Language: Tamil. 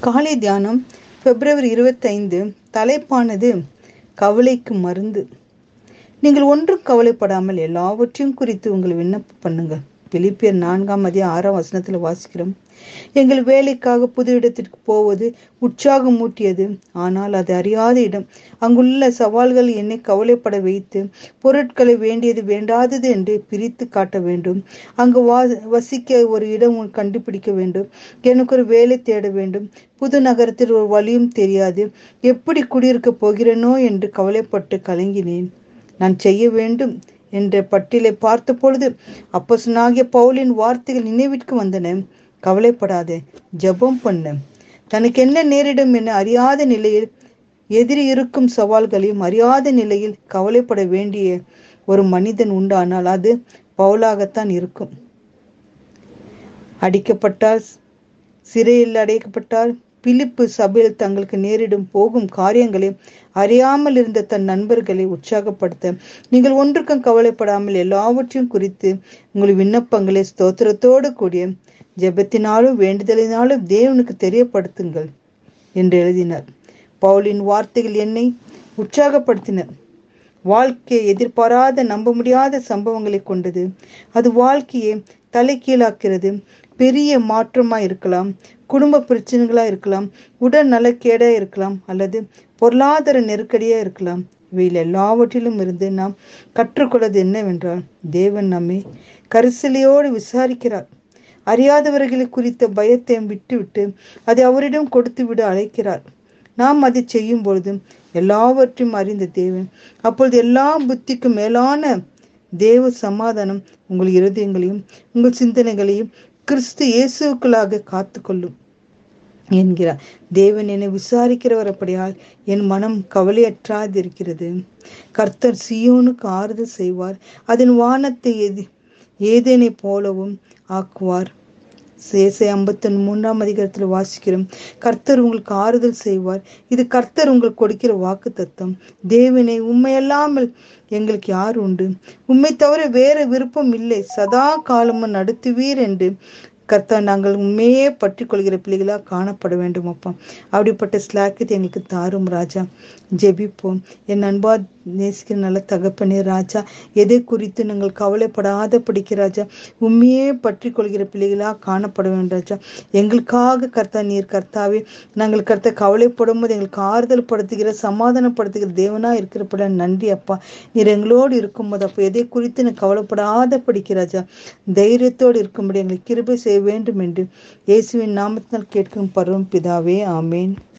காலை தியானம் பிப்ரவரி இருபத்தைந்து தலைப்பானது கவலைக்கு மருந்து. நீங்கள் ஒன்றும் கவலைப்படாமல் எல்லாவற்றையும் குறித்து உங்கள் விண்ணப்பம் பண்ணுங்கள். பிலிப்பியர் நான்காம் மதியம் ஆறாம் வசனத்தில் வாசிக்கிறோம். எங்கள் வேலைக்காக புது இடத்திற்கு போவது உற்சாகம் மூட்டியது. ஆனால் அது அறியாத இடம். அங்குள்ள சவால்கள் என்னை கவலைப்பட வைத்து பொருட்களை வேண்டியது வேண்டாதது என்று பிரித்து காட்ட வேண்டும். அங்கு வா வசிக்க ஒரு இடம் கண்டுபிடிக்க வேண்டும். எனக்கு ஒரு வேலை தேட வேண்டும். புது நகரத்தில் ஒரு வழியும் தெரியாது. எப்படி குடியிருக்க போகிறேனோ என்று கவலைப்பட்டு கலங்கினேன். நான் செய்ய வேண்டும். என்ற பட்டியலை பார்த்த பொழுது அப்பசனாகிய பவுலின் வார்த்தைகள் நினைவிற்கு வந்தன. கவலைப்படாத ஜபம் பண்ண. தனக்கு என்ன நேரிடும் என அறியாத நிலையில் எதிரி இருக்கும் சவால்களையும் அறியாத நிலையில் கவலைப்பட வேண்டிய ஒரு மனிதன் உண்டானால் அது பவுலாகத்தான் இருக்கும். அடிக்கப்பட்டால் சிறையில் அடைக்கப்பட்டால் பிலிப்பு சபையில் தங்களுக்கு நேரிடும் போகும் காரியங்களை அறியாமல் இருந்த தன் நண்பர்களை உற்சாகப்படுத்த நீங்கள் ஒன்றுக்கும் கவலைப்படாமல் எல்லாவற்றையும் குறித்து உங்கள் விண்ணப்பங்களை ஸ்தோத்திரத்தோடு கூடிய ஜெபத்தினாலும் வேண்டுதலினாலும் தேவனுக்கு தெரியப்படுத்துங்கள் என்று எழுதினார். பவுலின் வார்த்தைகள் என்னை உற்சாகப்படுத்தினர் வாழ்க்கையை எதிர்பாராத நம்ப முடியாத சம்பவங்களை கொண்டது. அது வாழ்க்கையை தலைகீழாக்கிறது. பெரிய மாற்றமாக இருக்கலாம் குடும்ப பிரச்சனைகளாக இருக்கலாம் உடல் நலக்கேடாக இருக்கலாம் அல்லது பொருளாதார நெருக்கடியாக இருக்கலாம். இவையில் எல்லாவற்றிலும் இருந்து நாம் கற்றுக்கொள்வது என்னவென்றால் தேவன் நம்மை கரிசலையோடு விசாரிக்கிறார். அறியாதவர்களை குறித்த பயத்தை விட்டுவிட்டு அதை அவரிடம் கொடுத்து விட அழைக்கிறார். நாம் அதை செய்யும் பொழுது எல்லாவற்றையும் அறிந்த தேவன். அப்பொழுது எல்லா புத்திக்கும் மேலான தேவ சமாதானம் உங்கள் இருதயங்களையும் உங்கள் சிந்தனைகளையும் கிறிஸ்து இயேசுக்களாக காத்துக்கொள்ளும் என்கிறார். தேவன் என்னை விசாரிக்கிறவர் அப்படியால் என் மனம் கவலையற்றாதிருக்கிறது. கர்த்தர் சியோனுக்கு ஆறுதல் செய்வார். அதன் வானத்தை எது ஏதேனை போலவும் ஆக்குவார். சேசை ஐம்பத்தி மூன்றாம் அதிகாரத்தில் வாசிக்கிறோம். கர்த்தர் உங்களுக்கு ஆறுதல் செய்வார். இது கர்த்தர் உங்களுக்கு கொடுக்கிற வாக்கு தத்துவம் தேவனை உண்மையல்லாமல் எங்களுக்கு யார் உண்டு? உண்மை தவிர வேற விருப்பம் இல்லை. சதா காலமும் நடத்துவீர் என்று கர்த்தா நாங்கள் உண்மையே பற்றி கொள்கிற பிள்ளைகளாக காணப்பட வேண்டும் அப்பா அப்படிப்பட்ட ஸ்லாக்கியத்தை எங்களுக்கு தாரும் ராஜா. ஜெபிப்போம். என் அன்பா நேசிக்கிற நல்ல தகப்பனே ராஜா எதை குறித்து நாங்கள் கவலைப்படாத படிக்க ராஜா? உண்மையே பற்றி கொள்கிற பிள்ளைகளாக காணப்பட வேண்டும் ராஜா. எங்களுக்காக கர்த்தா நீர் கர்த்தாவே நாங்கள் கர்த்தா கவலைப்படும் போது எங்களுக்கு ஆறுதல் படுத்துகிற சமாதானப்படுத்துகிற தேவனா இருக்கிறப்பட நன்றி அப்பா. நீர் எங்களோடு இருக்கும்போது அப்போ எதை குறித்து நான் கவலைப்படாத படிக்க ராஜா? தைரியத்தோடு இருக்கும்படி எங்களுக்கு கிருபை செய்ய வேண்டும் என்று இயேசுவின் நாமத்தினால் கேட்கும் பருவம் பிதாவே ஆமேன்.